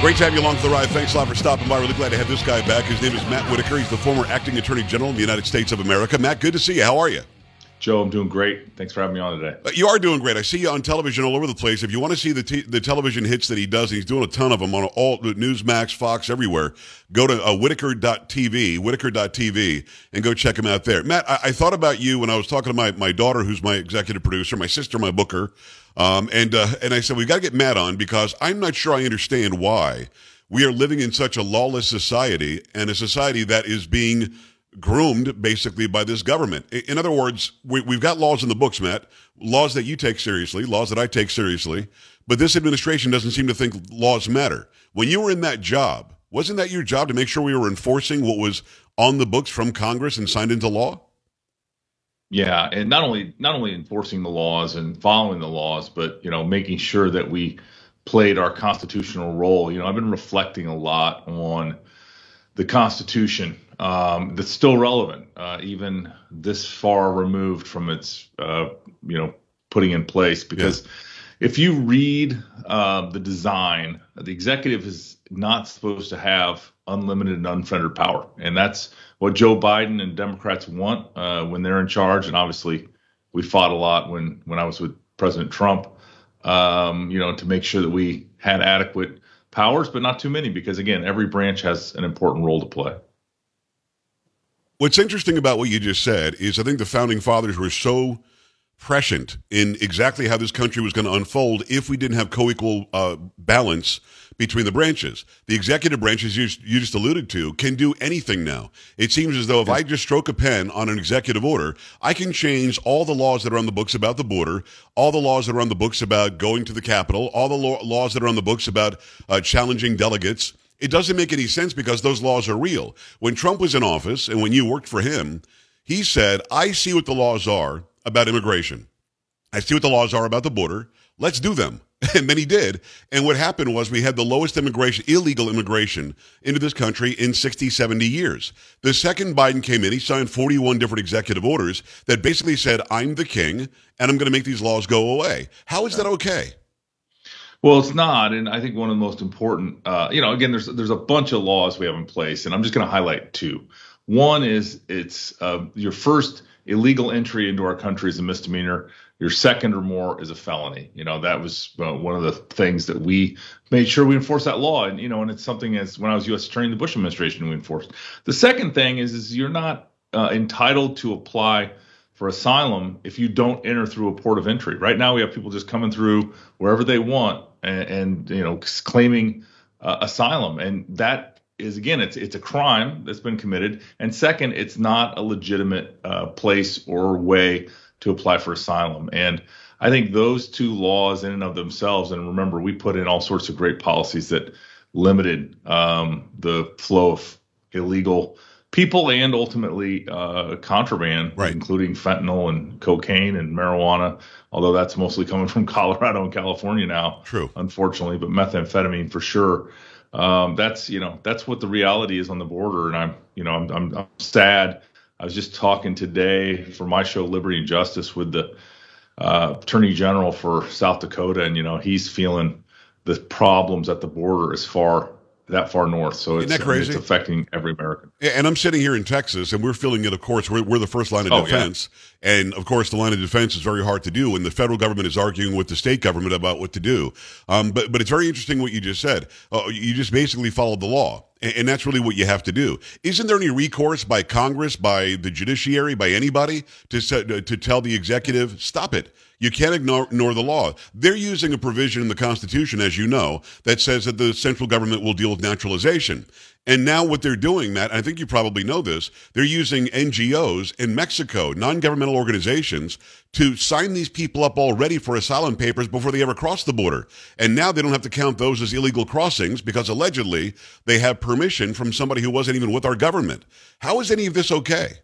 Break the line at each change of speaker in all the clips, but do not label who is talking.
Great to have you along for the ride. Thanks a lot for stopping by. Really glad to have this guy back. His name is Matt Whitaker. He's the former acting attorney general in the United States of America. Matt, good to see you. How are you?
Joe, I'm doing great. Thanks for having me on today.
Uh, you are doing great. I see you on television all over the place. If you want to see the t- the television hits that he does, and he's doing a ton of them on all the Newsmax, Fox, everywhere. Go to uh, Whitaker.tv, Whitaker.tv, and go check him out there. Matt, I-, I thought about you when I was talking to my, my daughter, who's my executive producer, my sister, my booker, um, and uh, and I said we've got to get Matt on because I'm not sure I understand why we are living in such a lawless society and a society that is being groomed basically by this government. In other words, we, have got laws in the books, Matt, laws that you take seriously, laws that I take seriously, but this administration doesn't seem to think laws matter. When you were in that job, wasn't that your job to make sure we were enforcing what was on the books from Congress and signed into law?
Yeah, and not only not only enforcing the laws and following the laws, but you know making sure that we played our constitutional role. You know, I've been reflecting a lot on the Constitution um, that's still relevant, uh, even this far removed from its, uh, you know, putting in place. Because yeah. If you read uh, the design, the executive is not supposed to have unlimited and unfettered power, and that's what Joe Biden and Democrats want uh, when they're in charge. And obviously, we fought a lot when when I was with President Trump, um, you know, to make sure that we had adequate powers, but not too many, because again, every branch has an important role to play.
What's interesting about what you just said is I think the founding fathers were so prescient in exactly how this country was going to unfold if we didn't have co-equal uh, balance between the branches. The executive branch, as you, you just alluded to, can do anything now. It seems as though if I just stroke a pen on an executive order, I can change all the laws that are on the books about the border, all the laws that are on the books about going to the Capitol, all the law- laws that are on the books about uh, challenging delegates it doesn't make any sense because those laws are real. When Trump was in office and when you worked for him, he said, I see what the laws are about immigration. I see what the laws are about the border. Let's do them. And then he did. And what happened was we had the lowest immigration, illegal immigration into this country in 60, 70 years. The second Biden came in, he signed 41 different executive orders that basically said, I'm the king and I'm going to make these laws go away. How is that okay?
Well, it's not, and I think one of the most important, uh, you know, again, there's there's a bunch of laws we have in place, and I'm just going to highlight two. One is it's uh, your first illegal entry into our country is a misdemeanor. Your second or more is a felony. You know, that was uh, one of the things that we made sure we enforced that law, and you know, and it's something as when I was U.S. Attorney in the Bush administration, we enforced. The second thing is is you're not uh, entitled to apply for asylum if you don't enter through a port of entry. Right now, we have people just coming through wherever they want and, and you know claiming uh, asylum, and that is again it's it's a crime that's been committed, and second, it's not a legitimate uh, place or way to apply for asylum. And I think those two laws in and of themselves, and remember, we put in all sorts of great policies that limited um, the flow of illegal people and ultimately uh, contraband,
right.
including fentanyl and cocaine and marijuana. Although that's mostly coming from Colorado and California now,
true,
unfortunately, but methamphetamine for sure. Um, that's you know that's what the reality is on the border, and I'm you know I'm, I'm, I'm sad. I was just talking today for my show Liberty and Justice with the uh, Attorney General for South Dakota, and you know he's feeling the problems at the border as far that far north. So it's, it's, affecting every American.
And I'm sitting here in Texas, and we're feeling it. Of course, we're, we're the first line of oh, defense, yeah. and of course, the line of defense is very hard to do. And the federal government is arguing with the state government about what to do. Um, but but it's very interesting what you just said. Uh, you just basically followed the law. And that's really what you have to do. Isn't there any recourse by Congress, by the judiciary, by anybody to to tell the executive, stop it? You can't ignore, ignore, the law. They're using a provision in the Constitution, as you know, that says that the central government will deal with naturalization. And now what they're doing, Matt, I think you probably know this, they're using NGOs in Mexico, non-governmental organizations, to sign these people up already for asylum papers before they ever cross the border. And now they don't have to count those as illegal crossings because allegedly they have permission from somebody who wasn't even with our government. How is any of this okay?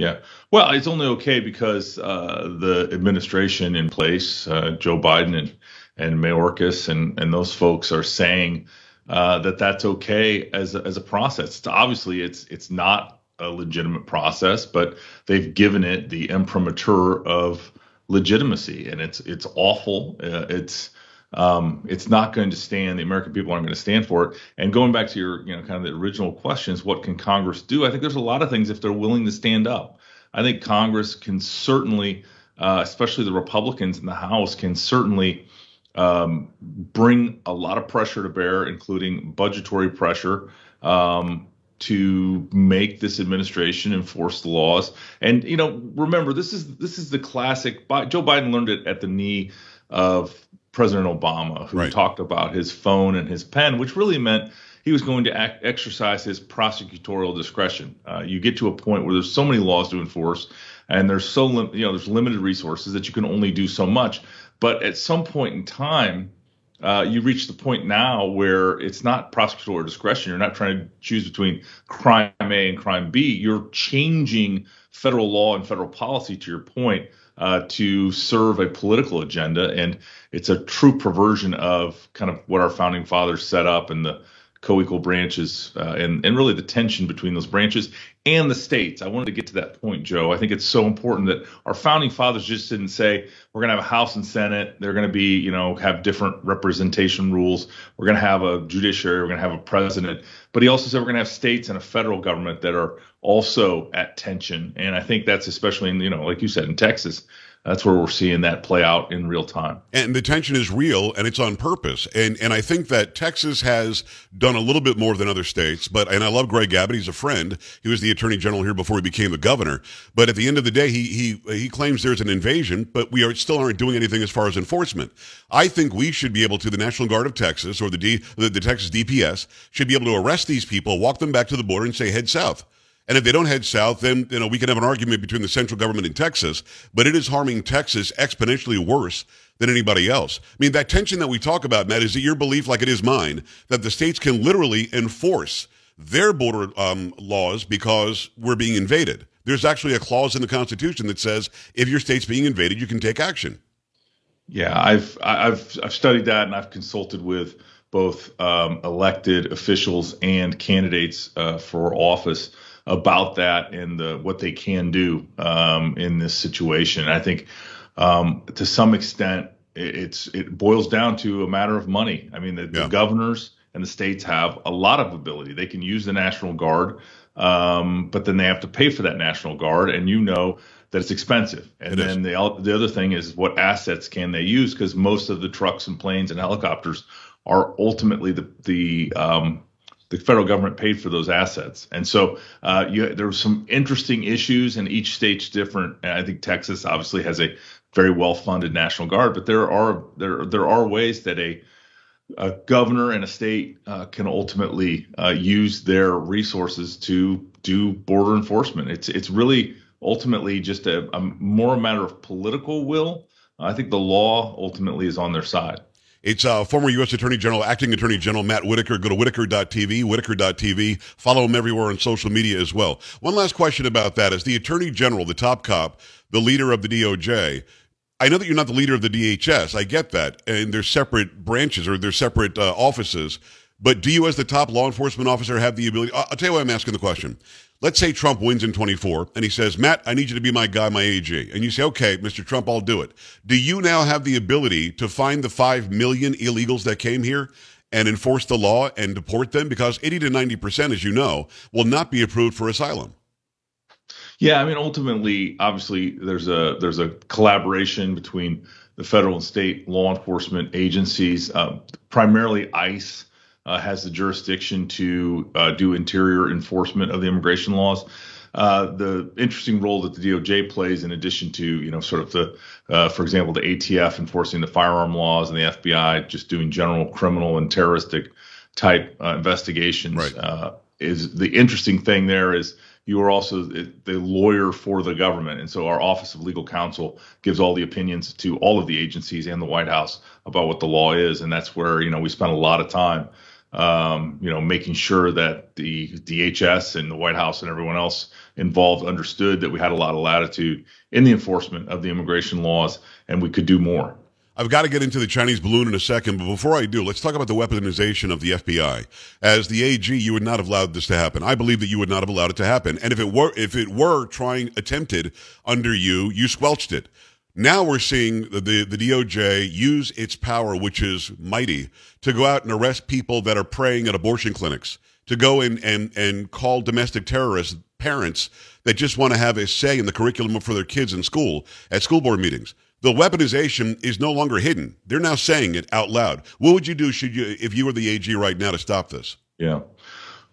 Yeah. Well, it's only okay because uh, the administration in place, uh, Joe Biden and and Mayorkas and and those folks are saying uh, that that's okay as a, as a process. It's obviously, it's it's not a legitimate process, but they've given it the imprimatur of legitimacy, and it's it's awful. Uh, it's um, it's not going to stand. The American people aren't going to stand for it. And going back to your, you know, kind of the original questions, what can Congress do? I think there's a lot of things if they're willing to stand up. I think Congress can certainly, uh, especially the Republicans in the House, can certainly um, bring a lot of pressure to bear, including budgetary pressure. Um, to make this administration enforce the laws. And you know, remember this is this is the classic. Joe Biden learned it at the knee of President Obama, who right. talked about his phone and his pen, which really meant he was going to act, exercise his prosecutorial discretion. Uh, you get to a point where there's so many laws to enforce, and there's so lim- you know there's limited resources that you can only do so much. But at some point in time, uh, you reach the point now where it's not prosecutorial discretion. You're not trying to choose between crime A and crime B. You're changing federal law and federal policy, to your point, uh, to serve a political agenda. And it's a true perversion of kind of what our founding fathers set up and the co-equal branches uh, and, and really the tension between those branches and the states. I wanted to get to that point, Joe. I think it's so important that our founding fathers just didn't say we're going to have a House and Senate. They're going to be, you know, have different representation rules. We're going to have a judiciary. We're going to have a president. But he also said we're going to have states and a federal government that are also at tension. And I think that's especially in, you know, like you said, in Texas that's where we're seeing that play out in real time.
And the tension is real and it's on purpose. And and I think that Texas has done a little bit more than other states, but and I love Greg Abbott, he's a friend. He was the attorney general here before he became the governor. But at the end of the day, he he he claims there's an invasion, but we are still aren't doing anything as far as enforcement. I think we should be able to the National Guard of Texas or the D, the, the Texas DPS should be able to arrest these people, walk them back to the border and say head south. And if they don't head south, then you know we can have an argument between the central government and Texas, but it is harming Texas exponentially worse than anybody else. I mean, that tension that we talk about, Matt, is it your belief, like it is mine, that the states can literally enforce their border um, laws because we're being invaded? There's actually a clause in the Constitution that says if your state's being invaded, you can take action.
Yeah, I've I've I've studied that and I've consulted with both um, elected officials and candidates uh, for office about that and the, what they can do um, in this situation. I think um, to some extent it's it boils down to a matter of money. I mean, the, yeah. the, governors and the states have a lot of ability. They can use the National Guard, um, but then they have to pay for that National Guard, and you know that it's expensive. And it then the the other thing is what assets can they use? Because most of the trucks and planes and helicopters are ultimately the the um, the federal government paid for those assets. And so uh, you, there were some interesting issues, and each state's different. And I think Texas obviously has a very well funded National Guard, but there are there there are ways that a a governor and a state uh, can ultimately uh, use their resources to do border enforcement. It's it's really ultimately just a, a more a matter of political will. I think the law ultimately is on their side.
It's uh, former U.S. Attorney General, Acting Attorney General Matt Whitaker. Go to Whitaker.tv, Whitaker.tv. Follow him everywhere on social media as well. One last question about that. As the Attorney General, the top cop, the leader of the DOJ, I know that you're not the leader of the DHS. I get that. And they're separate branches or they're separate uh, offices. But do you, as the top law enforcement officer, have the ability? I'll tell you why I'm asking the question. Let's say Trump wins in 24 and he says, Matt, I need you to be my guy, my AG. And you say, okay, Mr. Trump, I'll do it. Do you now have the ability to find the 5 million illegals that came here and enforce the law and deport them? Because 80 to 90%, as you know, will not be approved for asylum.
Yeah, I mean, ultimately, obviously, there's a there's a collaboration between the federal and state law enforcement agencies, uh, primarily ICE uh, has the jurisdiction to uh, do interior enforcement of the immigration laws. uh, the interesting role that the DOJ plays, in addition to you know sort of the, uh, for example, the ATF enforcing the firearm laws and the FBI just doing general criminal and terroristic type uh, investigations.
Right.
Uh, is the interesting thing there is you are also the lawyer for the government. And so our Office of Legal Counsel gives all the opinions to all of the agencies and the White House about what the law is. And that's where, you know, we spend a lot of time, um, you know, making sure that the DHS and the White House and everyone else involved understood that we had a lot of latitude in the enforcement of the immigration laws and we could do more.
I've got to get into the Chinese balloon in a second, but before I do, let's talk about the weaponization of the FBI. As the AG, you would not have allowed this to happen. I believe that you would not have allowed it to happen. And if it were, if it were trying attempted under you, you squelched it. Now we're seeing the, the, the DOJ use its power, which is mighty, to go out and arrest people that are praying at abortion clinics, to go in and, and call domestic terrorists parents that just want to have a say in the curriculum for their kids in school at school board meetings the weaponization is no longer hidden. They're now saying it out loud. What would you do should you if you were the AG right now to stop this?
Yeah.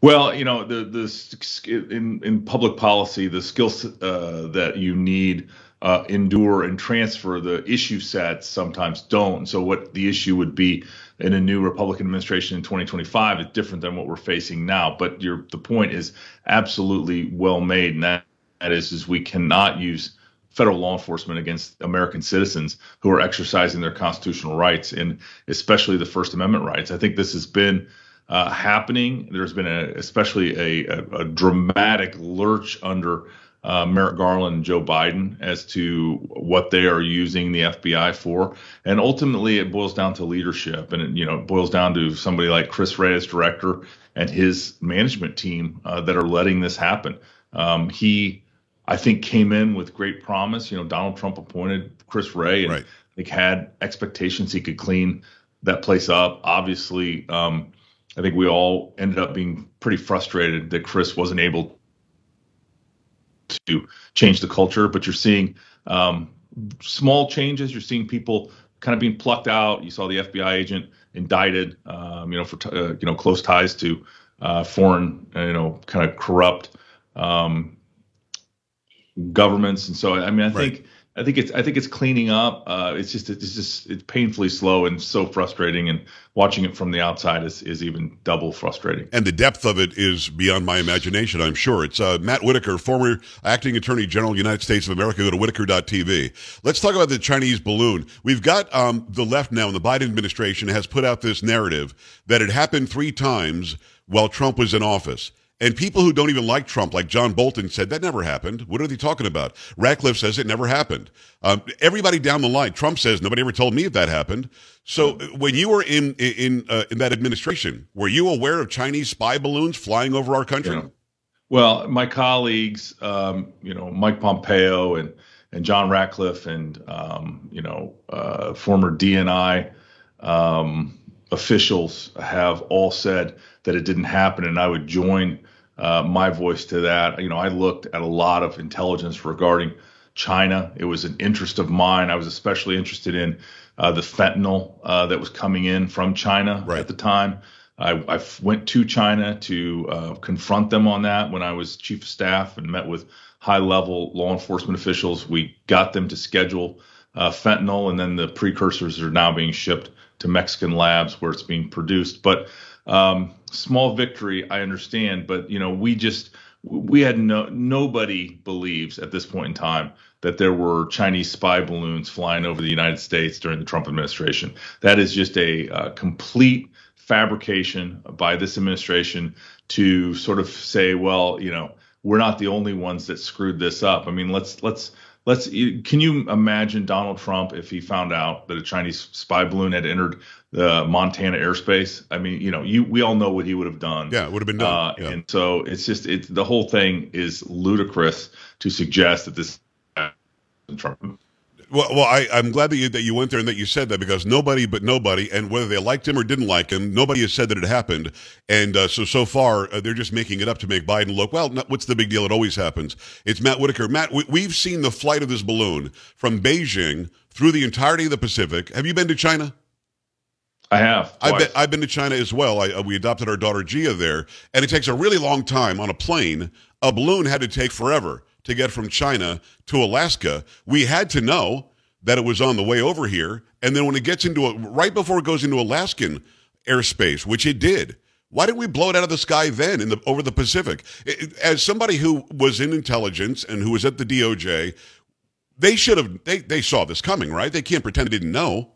Well, you know, the the in in public policy, the skills uh, that you need uh, endure and transfer. The issue sets sometimes don't. So, what the issue would be in a new Republican administration in 2025 is different than what we're facing now. But your the point is absolutely well made, and that, that is is we cannot use federal law enforcement against American citizens who are exercising their constitutional rights and especially the First Amendment rights. I think this has been uh, happening. There's been a, especially a, a, a dramatic lurch under uh, Merrick Garland and Joe Biden as to what they are using the FBI for, and ultimately it boils down to leadership, and it, you know it boils down to somebody like Chris Wray as director and his management team uh, that are letting this happen. Um, he I think came in with great promise. You know, Donald Trump appointed Chris Wray and
right.
I think had expectations he could clean that place up. Obviously, um, I think we all ended up being pretty frustrated that Chris wasn't able to change the culture. But you're seeing um, small changes. You're seeing people kind of being plucked out. You saw the FBI agent indicted, um, you know, for uh, you know close ties to uh, foreign, you know, kind of corrupt um, governments, and so I mean, I right. think I think it's I think it's cleaning up. Uh, it's just it's just it's painfully slow and so frustrating, and watching it from the outside is is even double frustrating.
And the depth of it is beyond my imagination. I'm sure it's uh, Matt Whitaker, former acting Attorney General, United States of America. Go to Whitaker.tv. Let's talk about the Chinese balloon. We've got um, the left now, and the Biden administration has put out this narrative that it happened three times while Trump was in office. And people who don't even like Trump, like John Bolton, said that never happened. What are they talking about? Ratcliffe says it never happened. Um, everybody down the line, Trump says nobody ever told me if that happened. So when you were in in uh, in that administration, were you aware of Chinese spy balloons flying over our country? Yeah.
Well, my colleagues, um, you know, Mike Pompeo and and John Ratcliffe and um, you know uh, former DNI um, officials have all said that it didn't happen, and I would join uh, my voice to that. You know, I looked at a lot of intelligence regarding China. It was an interest of mine. I was especially interested in uh, the fentanyl uh, that was coming in from China
right.
at the time. I, I, went to China to uh, confront them on that when I was chief of staff and met with high level law enforcement officials. We got them to schedule uh, fentanyl, and then the precursors are now being shipped to Mexican labs where it's being produced. But um, small victory, I understand, but you know, we just we had no nobody believes at this point in time that there were Chinese spy balloons flying over the United States during the Trump administration. That is just a uh, complete fabrication by this administration to sort of say, well, you know, we're not the only ones that screwed this up. I mean, let's let's let's can you imagine Donald Trump if he found out that a Chinese spy balloon had entered the Montana airspace? I mean, you know, you we all know what he would have done.
Yeah, it would have been done. Uh,
yeah. And so it's just it's the whole thing is ludicrous to suggest that this Trump
well, well, I, am glad that you that you went there and that you said that because nobody but nobody, and whether they liked him or didn't like him, nobody has said that it happened. And uh, so so far, uh, they're just making it up to make Biden look well. what's the big deal? It always happens. It's Matt Whitaker. Matt, we, have seen the flight of this balloon from Beijing through the entirety of the Pacific. Have you been to China?
I have.
I've been, I've been to China as well. I, uh, we adopted our daughter Gia there, and it takes a really long time on a plane. A balloon had to take forever to get from China to Alaska. We had to know that it was on the way over here, and then when it gets into a, right before it goes into Alaskan airspace, which it did. Why didn't we blow it out of the sky then in the over the Pacific? As somebody who was in intelligence and who was at the DOJ, they should have they, they saw this coming, right? They can't pretend they didn't know.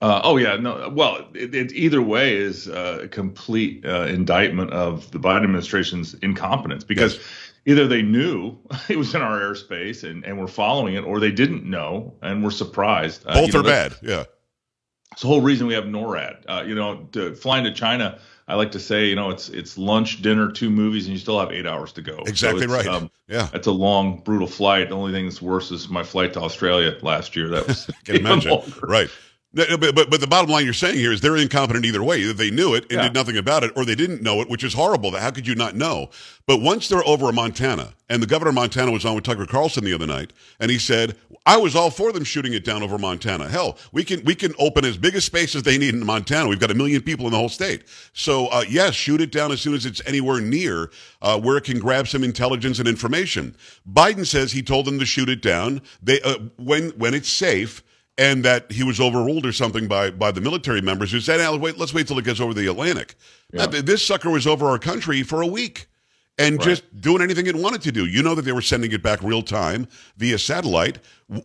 Uh, oh yeah, no. Well, it, it either way is uh, a complete uh, indictment of the Biden administration's incompetence because yes. Either they knew it was in our airspace and, and were following it, or they didn't know and were surprised.
Uh, Both are know, bad. Yeah.
It's the whole reason we have NORAD. Uh, you know, to, flying to China, I like to say, you know, it's it's lunch, dinner, two movies, and you still have eight hours to go.
Exactly so right. Um,
yeah, it's a long, brutal flight. The only thing that's worse is my flight to Australia last year. That was
can imagine. Longer. Right. But, but, but the bottom line you're saying here is they're incompetent either way. Either they knew it and yeah. did nothing about it, or they didn't know it, which is horrible. How could you not know? But once they're over in Montana, and the governor of Montana was on with Tucker Carlson the other night, and he said, "I was all for them shooting it down over Montana. Hell, we can we can open as big a space as they need in Montana. We've got a million people in the whole state. So uh, yes, shoot it down as soon as it's anywhere near uh, where it can grab some intelligence and information." Biden says he told them to shoot it down. They uh, when when it's safe and that he was overruled or something by by the military members who said, wait, let's wait till it gets over the Atlantic." Yeah. this sucker was over our country for a week and right. just doing anything it wanted to do. You know that they were sending it back real time via satellite.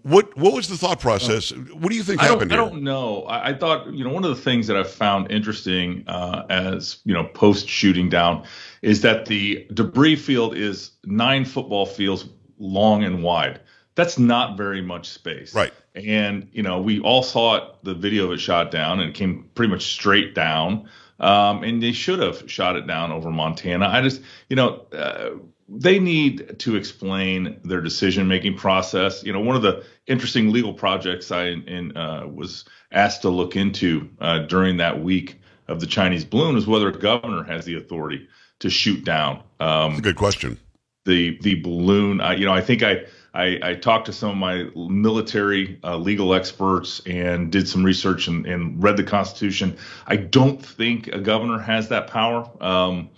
What what was the thought process? What do you think
I
happened
here? I don't know. I, I, thought you know one of the things that I found interesting uh, as you know post shooting down is that the debris field is nine football fields long and wide. That's not very much space.
Right.
And, you know, we all saw it, the video of it shot down, and it came pretty much straight down. Um, and they should have shot it down over Montana. I just, you know, uh, they need to explain their decision making process. You know, one of the interesting legal projects I in, uh, was asked to look into uh, during that week of the Chinese balloon is whether a governor has the authority to shoot down.
Um, good question.
The the balloon. you know, I think I I, I, talked to some of my military uh, legal experts and did some research and, and, read the Constitution. I don't think a governor has that power, um,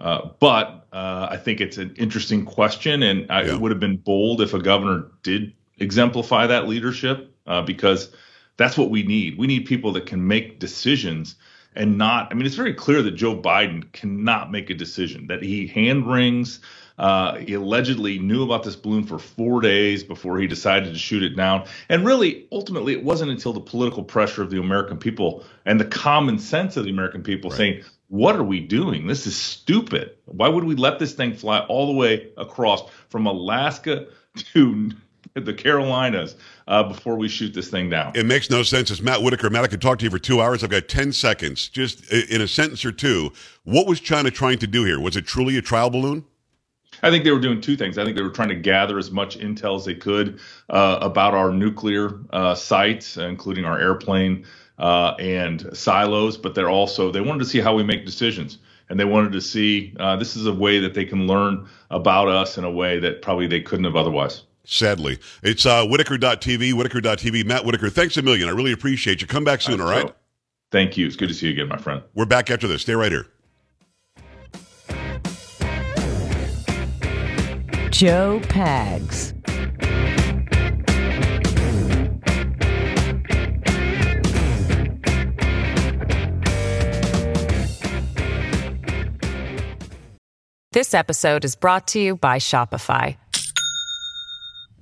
uh, but uh, I think it's an interesting question, and I, yeah. it would have been bold if a governor did exemplify that leadership uh, because that's what we need. We need people that can make decisions and not. I mean, it's very clear that Joe Biden cannot make a decision that he hand wrings uh, he allegedly knew about this balloon for four days before he decided to shoot it down. And really, ultimately, it wasn't until the political pressure of the American people and the common sense of the American people right. saying, what are we doing? This is stupid. Why would we let this thing fly all the way across from Alaska to the Carolinas uh, before we shoot this thing down.
It makes no sense. It's Matt Whitaker. Matt, I could talk to you for two hours. I've got 10 seconds. Just in a sentence or two, what was China trying to do here? Was it truly a trial balloon?
I think they were doing two things. I think they were trying to gather as much intel as they could uh, about our nuclear uh, sites, including our airplane uh, and silos. But they're also they wanted to see how we make decisions, and they wanted to see uh, this is a way that they can learn about us in a way that probably they couldn't have otherwise.
Sadly, it's uh, Whitaker.tv, Whitaker.tv. Matt Whitaker, thanks a million. I really appreciate you. Come back soon, all right?
Thank you. It's good to see you again, my friend.
We're back after this. Stay right here.
Joe Pags. This episode is brought to you by Shopify.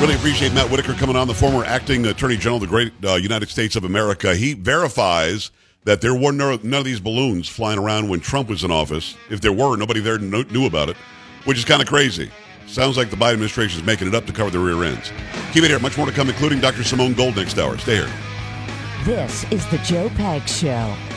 Really appreciate Matt Whitaker coming on, the former acting Attorney General of the great uh, United States of America. He verifies that there were no, none of these balloons flying around when Trump was in office. If there were, nobody there knew about it, which is kind of crazy. Sounds like the Biden administration is making it up to cover the rear ends. Keep it here. Much more to come, including Dr. Simone Gold next hour. Stay here.
This is the Joe Pags Show.